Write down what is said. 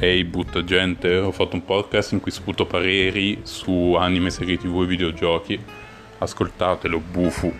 Ehi butta gente, ho fatto un podcast in cui sputo pareri su anime, serie tv e videogiochi. Ascoltatelo, bufu.